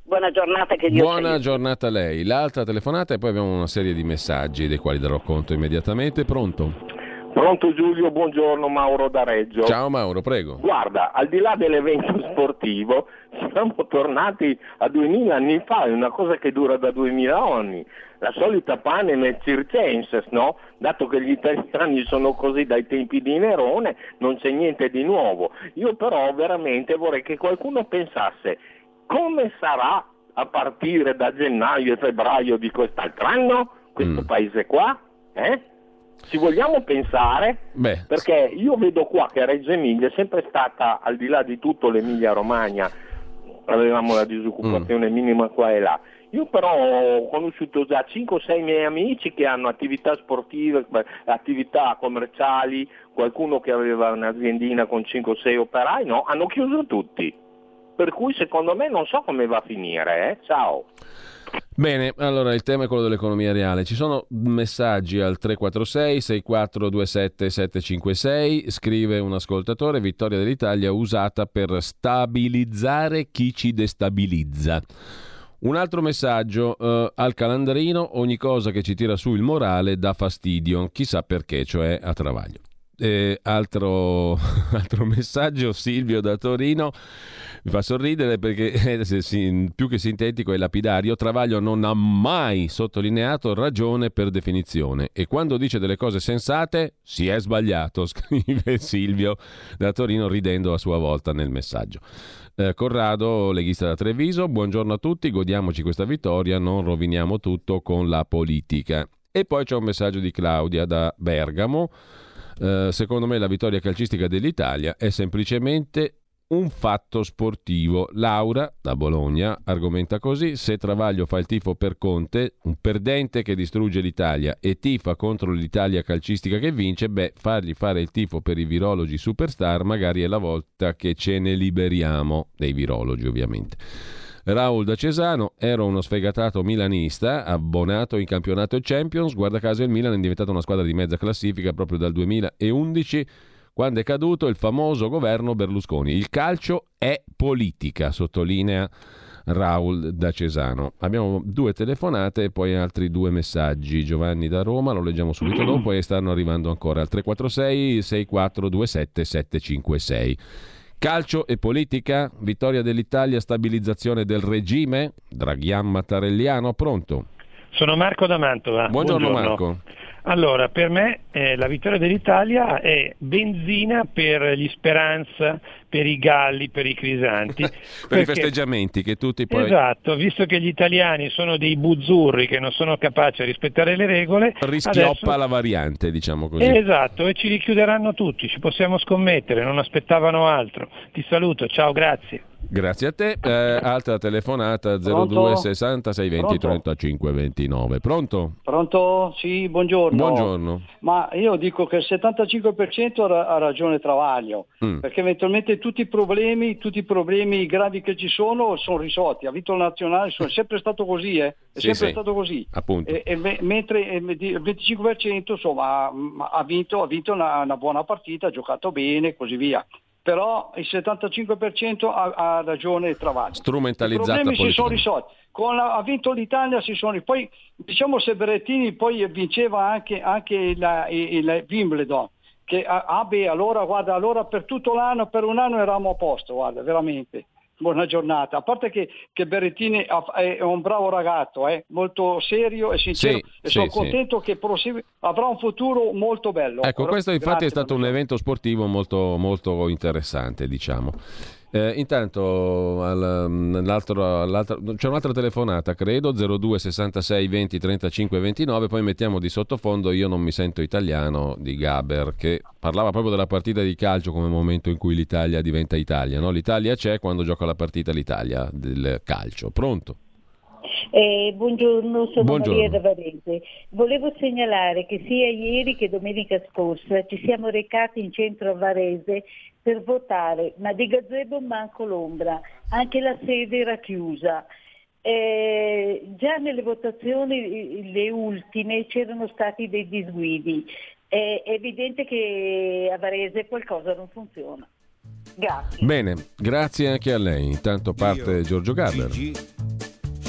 Buona giornata, che Dio Buona sia. giornata a lei. L'altra telefonata e poi abbiamo una serie di messaggi dei quali darò conto immediatamente. Pronto? Pronto Giulio, buongiorno Mauro da Reggio. Ciao Mauro, prego. Guarda, al di là dell'evento sportivo, siamo tornati a 2000 anni fa, è una cosa che dura da 2000 anni. La solita panem et circenses, no? Dato che gli italiani sono così dai tempi di Nerone, non c'è niente di nuovo. Io però veramente vorrei che qualcuno pensasse come sarà a partire da gennaio e febbraio di quest'altro anno questo mm. paese qua? Eh? Ci vogliamo pensare? Beh. Perché io vedo qua che Reggio Emilia è sempre stata, al di là di tutto l'Emilia Romagna, avevamo la disoccupazione mm. minima qua e là. Io però ho conosciuto già 5-6 miei amici che hanno attività sportive, attività commerciali, qualcuno che aveva un'aziendina con 5-6 operai, no, hanno chiuso tutti. Per cui secondo me non so come va a finire. Eh? Ciao. Bene, allora il tema è quello dell'economia reale. Ci sono messaggi al 346 6427 756, scrive un ascoltatore, vittoria dell'Italia usata per stabilizzare chi ci destabilizza. Un altro messaggio eh, al calandrino, ogni cosa che ci tira su il morale dà fastidio, chissà perché, cioè a Travaglio. Eh, altro, altro messaggio, Silvio da Torino. Mi fa sorridere perché eh, più che sintetico è lapidario. Travaglio non ha mai sottolineato ragione per definizione e quando dice delle cose sensate si è sbagliato, scrive Silvio da Torino ridendo a sua volta nel messaggio. Eh, Corrado, leghista da Treviso, buongiorno a tutti, godiamoci questa vittoria, non roviniamo tutto con la politica. E poi c'è un messaggio di Claudia da Bergamo. Eh, secondo me la vittoria calcistica dell'Italia è semplicemente un fatto sportivo. Laura, da Bologna, argomenta così: se Travaglio fa il tifo per Conte, un perdente che distrugge l'Italia, e tifa contro l'Italia calcistica che vince, beh, fargli fare il tifo per i virologi superstar magari è la volta che ce ne liberiamo, dei virologi ovviamente. Raul da Cesano, ero uno sfegatato milanista, abbonato in campionato e Champions, guarda caso il Milan è diventato una squadra di mezza classifica proprio dal 2011 quando è caduto il famoso governo Berlusconi. Il calcio è politica, sottolinea Raul da Cesano. Abbiamo due telefonate e poi altri due messaggi. Giovanni da Roma, lo leggiamo subito dopo e stanno arrivando ancora al 346 6427 756. Calcio e politica, vittoria dell'Italia, stabilizzazione del regime, Draghian Mattarelliano, pronto? Sono Marco da Mantova. Buongiorno, Buongiorno. Marco. Allora, per me eh, la vittoria dell'Italia è benzina per gli Speranza, per i galli, per i crisanti. per perché... i festeggiamenti che tutti poi... Esatto, visto che gli italiani sono dei buzzurri che non sono capaci a rispettare le regole... Rischioppa adesso... la variante, diciamo così. Esatto, e ci richiuderanno tutti, ci possiamo scommettere, non aspettavano altro. Ti saluto, ciao, grazie. Grazie a te. Eh, altra telefonata 02 60 620 35 29. Pronto? Pronto? Sì, buongiorno. Buongiorno. Ma io dico che il 75% ha ragione Travaglio, mm. perché eventualmente tutti i problemi, tutti i problemi gravi che ci sono sono risolti. Ha vinto la nazionale, è sempre stato così, eh? È sì, sempre sì. stato così. Appunto. E, e, mentre il 25% insomma ha vinto, ha vinto una, una buona partita, ha giocato bene e così via però il 75% ha, ha ragione Travaglio. Strumentalizzata I problemi si sono risolti. La, ha vinto l'Italia, si sono poi diciamo se Berrettini poi vinceva anche, anche la, il, il Wimbledon che ah, beh, allora guarda, allora per tutto l'anno, per un anno eravamo a posto, guarda, veramente. Buona giornata, a parte che, che Berrettini è un bravo ragazzo, eh? molto serio e sincero Sì, e sì, sono sì. contento che prosegue- avrà un futuro molto bello. Ecco, questo infatti Grazie, è stato un evento sportivo molto, molto interessante, diciamo. Eh, intanto al- mm, l'altro- all'altra- c'è un'altra telefonata, credo, 02 66 20 35 29, poi mettiamo di sottofondo Io non mi sento italiano di Gaber, che parlava proprio della partita di calcio come momento in cui l'Italia diventa Italia. no? L'Italia c'è quando gioca la partita l'Italia del calcio. Pronto? Eh, buongiorno, sono Buongiorno. Maria da Varese. Volevo segnalare che sia ieri che domenica scorsa ci siamo recati in centro a Varese per votare, ma di gazebo manco l'ombra, anche la sede era chiusa. Eh, già nelle votazioni, le ultime, c'erano stati dei disguidi. È evidente che a Varese qualcosa non funziona. Grazie. Bene, grazie anche a lei. Intanto parte Giorgio Gaber.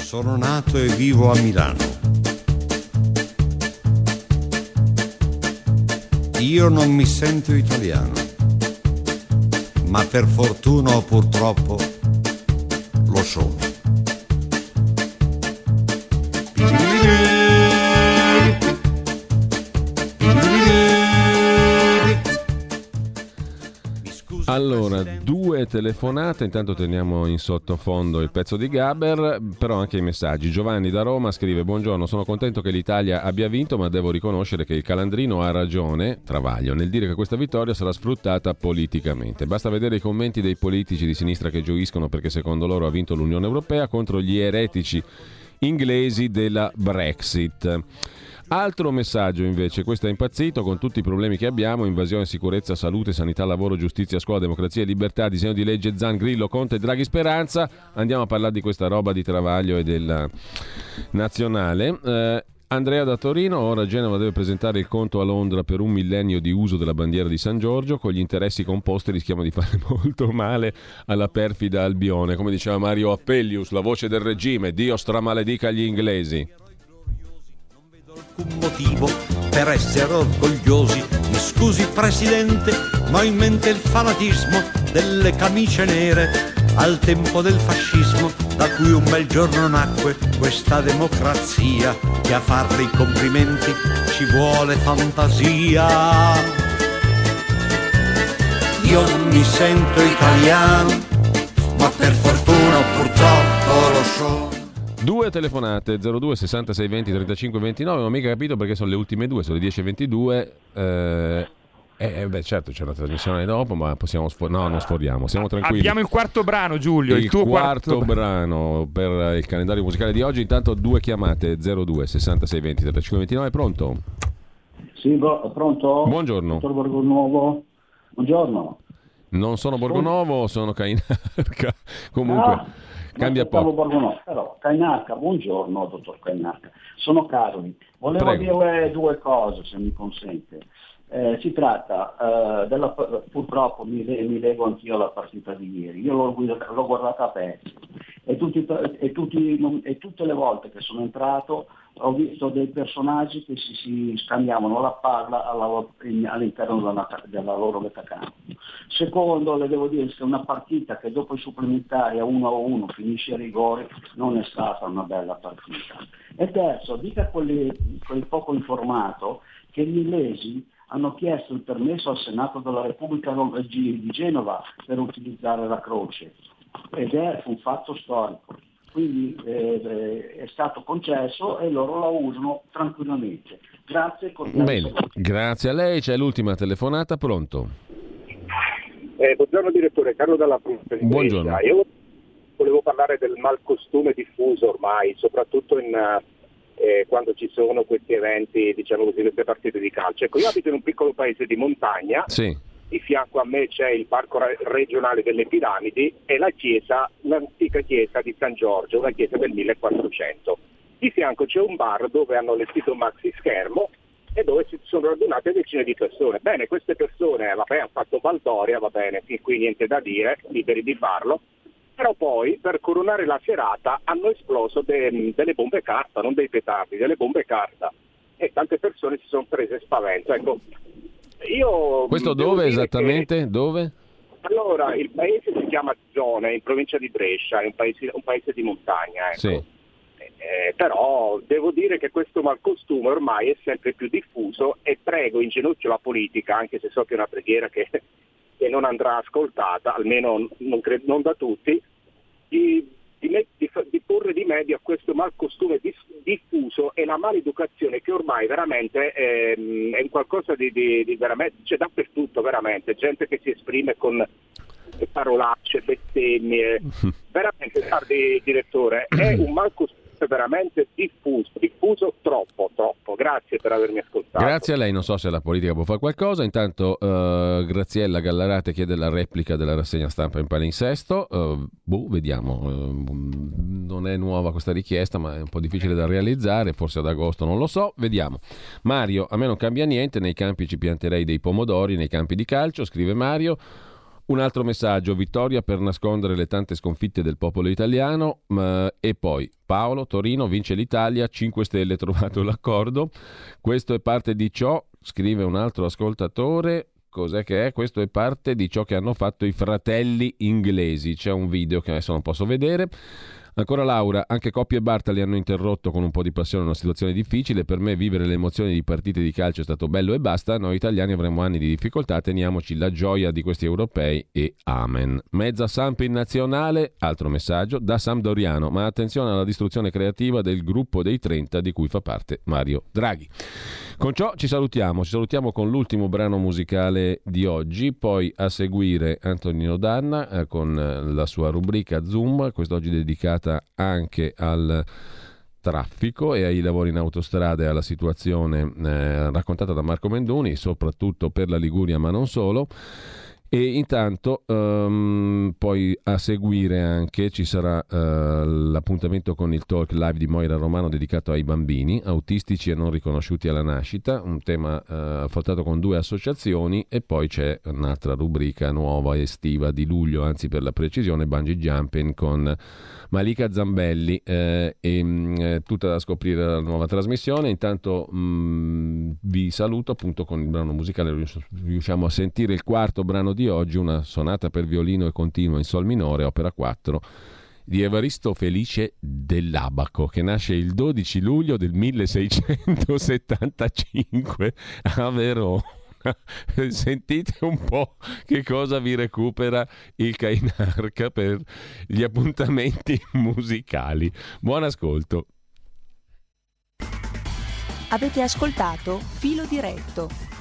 Sono nato e vivo a Milano. Io non mi sento italiano, ma per fortuna o purtroppo lo sono. Allora, due telefonate, intanto teniamo in sottofondo il pezzo di Gaber, però anche i messaggi. Giovanni da Roma scrive: Buongiorno, sono contento che l'Italia abbia vinto, ma devo riconoscere che il Calandrino ha ragione, Travaglio, nel dire che questa vittoria sarà sfruttata politicamente. Basta vedere i commenti dei politici di sinistra che gioiscono perché secondo loro ha vinto l'Unione Europea contro gli eretici inglesi della Brexit. Altro messaggio invece, questo è impazzito con tutti i problemi che abbiamo, invasione, sicurezza, salute, sanità, lavoro, giustizia, scuola, democrazia e libertà, disegno di legge Zan, Grillo, Conte, Draghi, Speranza. Andiamo a parlare di questa roba di Travaglio e della nazionale. Eh, Andrea da Torino, ora Genova deve presentare il conto a Londra per un millennio di uso della bandiera di San Giorgio, con gli interessi composti rischiamo di fare molto male alla perfida Albione, come diceva Mario Appellius, la voce del regime, Dio stramaledica gli inglesi. Alcun motivo per essere orgogliosi. Mi scusi Presidente, ma ho in mente il fanatismo delle camicie nere al tempo del fascismo, da cui un bel giorno nacque questa democrazia, che a farle i complimenti ci vuole fantasia. Io mi sento italiano, ma per fortuna purtroppo lo sono. Due telefonate 02 66 20 35 29, non ho mica capito perché sono le ultime due, sono le 10 e 22. Eh, eh, beh, certo, c'è una trasmissione dopo, ma possiamo sfor- no, non sforiamo, siamo tranquilli. Abbiamo il quarto brano, Giulio. Il, il tuo quarto, quarto, brano per il calendario musicale di oggi. Intanto due chiamate 02 66 20 35 29. Pronto? Sì, bro- pronto? Buongiorno. Dottor Borgonuovo. Buongiorno. Non sono Borgonovo, sono Cainarca. Comunque, Ah, cambia poco. Borgonovo, però, Cainarca, buongiorno, dottor Cainarca. Sono Caroli. Volevo Prego. dire due cose, se mi consente. Eh, si tratta eh, della, purtroppo mi, mi leggo anch'io alla partita di ieri, io l'ho, l'ho guardata a pezzi e, tutti, e, tutti, e, tutte le volte che sono entrato ho visto dei personaggi che si, si scambiavano la palla alla, in, all'interno della, della, loro metà campo. Secondo, le devo dire che una partita che dopo i supplementari a 1-1 finisce a rigore non è stata una bella partita. E terzo, dica a quel poco informato che gli inglesi hanno chiesto il permesso al Senato della Repubblica di Genova per utilizzare la croce ed è un fatto storico. Quindi eh, eh, è stato concesso e loro la usano tranquillamente. Grazie. Bene, grazie a lei. C'è l'ultima telefonata, pronto? Eh, buongiorno direttore, Carlo dalla. Buongiorno. Io volevo parlare del malcostume diffuso ormai, soprattutto in, eh, quando ci sono questi eventi, diciamo così, queste partite di calcio. Ecco, io abito in un piccolo paese di montagna. Sì di fianco a me c'è il parco regionale delle piramidi e la chiesa, l'antica chiesa di San Giorgio, una chiesa del 1400. Di fianco c'è un bar dove hanno allestito un maxi schermo e dove si sono radunate decine di persone. Bene, queste persone vabbè, hanno fatto baldoria, va bene, fin qui niente da dire, liberi di farlo, però poi per coronare la serata hanno esploso de- delle bombe carta, non dei petardi, delle bombe carta e tante persone si sono prese spavento. Ecco, io Questo dove esattamente? Che... Dove? Allora, il paese si chiama Zone, in provincia di Brescia, è un paese, un paese di montagna. Ecco. Sì. Eh, però devo dire che questo malcostume ormai è sempre più diffuso e prego in ginocchio la politica, anche se so che è una preghiera che, che non andrà ascoltata, almeno non, cre- non da tutti, di di, di, di porre rimedio a questo malcostume diffuso e la maleducazione che ormai veramente è, ehm, è un qualcosa di, di, veramente, c'è dappertutto veramente, gente che si esprime con parolacce, bestemmie, veramente guardi direttore, è un malcostume veramente diffuso, diffuso troppo, troppo. Grazie per avermi ascoltato. Grazie a lei, non so se la politica può fare qualcosa. Intanto uh, Graziella Gallarate chiede la replica della rassegna stampa in palinsesto. Uh, boh, vediamo. Uh, non è nuova questa richiesta, ma è un po' difficile da realizzare, forse ad agosto, non lo so. Vediamo. Mario, a me non cambia niente, nei campi ci pianterei dei pomodori, nei campi di calcio, scrive Mario. Un altro messaggio, vittoria per nascondere le tante sconfitte del popolo italiano e poi Paolo, Torino vince l'Italia, 5 stelle trovato l'accordo. Questo è parte di ciò, scrive un altro ascoltatore, cos'è che è? Questo è parte di ciò che hanno fatto i fratelli inglesi. C'è un video che adesso non posso vedere. Ancora Laura, anche Coppia e Bartali hanno interrotto con un po' di passione una situazione difficile. Per me vivere le emozioni di partite di calcio è stato bello e basta. Noi italiani avremo anni di difficoltà, teniamoci la gioia di questi europei e amen. Mezza Samp in nazionale, altro messaggio, da Sampdoriano, ma attenzione alla distruzione creativa del gruppo dei 30 di cui fa parte Mario Draghi. Con ciò ci salutiamo, ci salutiamo con l'ultimo brano musicale di oggi, poi a seguire Antonino Danna eh, con la sua rubrica Zoom, quest'oggi dedicata anche al traffico e ai lavori in autostrada e alla situazione eh, raccontata da Marco Mendoni, soprattutto per la Liguria ma non solo. E intanto um, poi a seguire anche ci sarà uh, l'appuntamento con il talk live di Moira Romano dedicato ai bambini autistici e non riconosciuti alla nascita, un tema uh, affrontato con due associazioni e poi c'è un'altra rubrica nuova estiva di luglio, anzi per la precisione, bungee jumping con Malika Zambelli eh, e mh, mm, eh, tutta da scoprire la nuova trasmissione. Intanto mh, mm, vi saluto appunto con il brano musicale, riusciamo a sentire il quarto brano di oggi, una sonata per violino e continuo in sol minore, opera 4 di Evaristo Felice dell'Abaco, che nasce il 12 luglio del 1675 a Verona. Sentite un po' che cosa vi recupera il Cainarca per gli appuntamenti musicali. Buon ascolto. Avete ascoltato Filo Diretto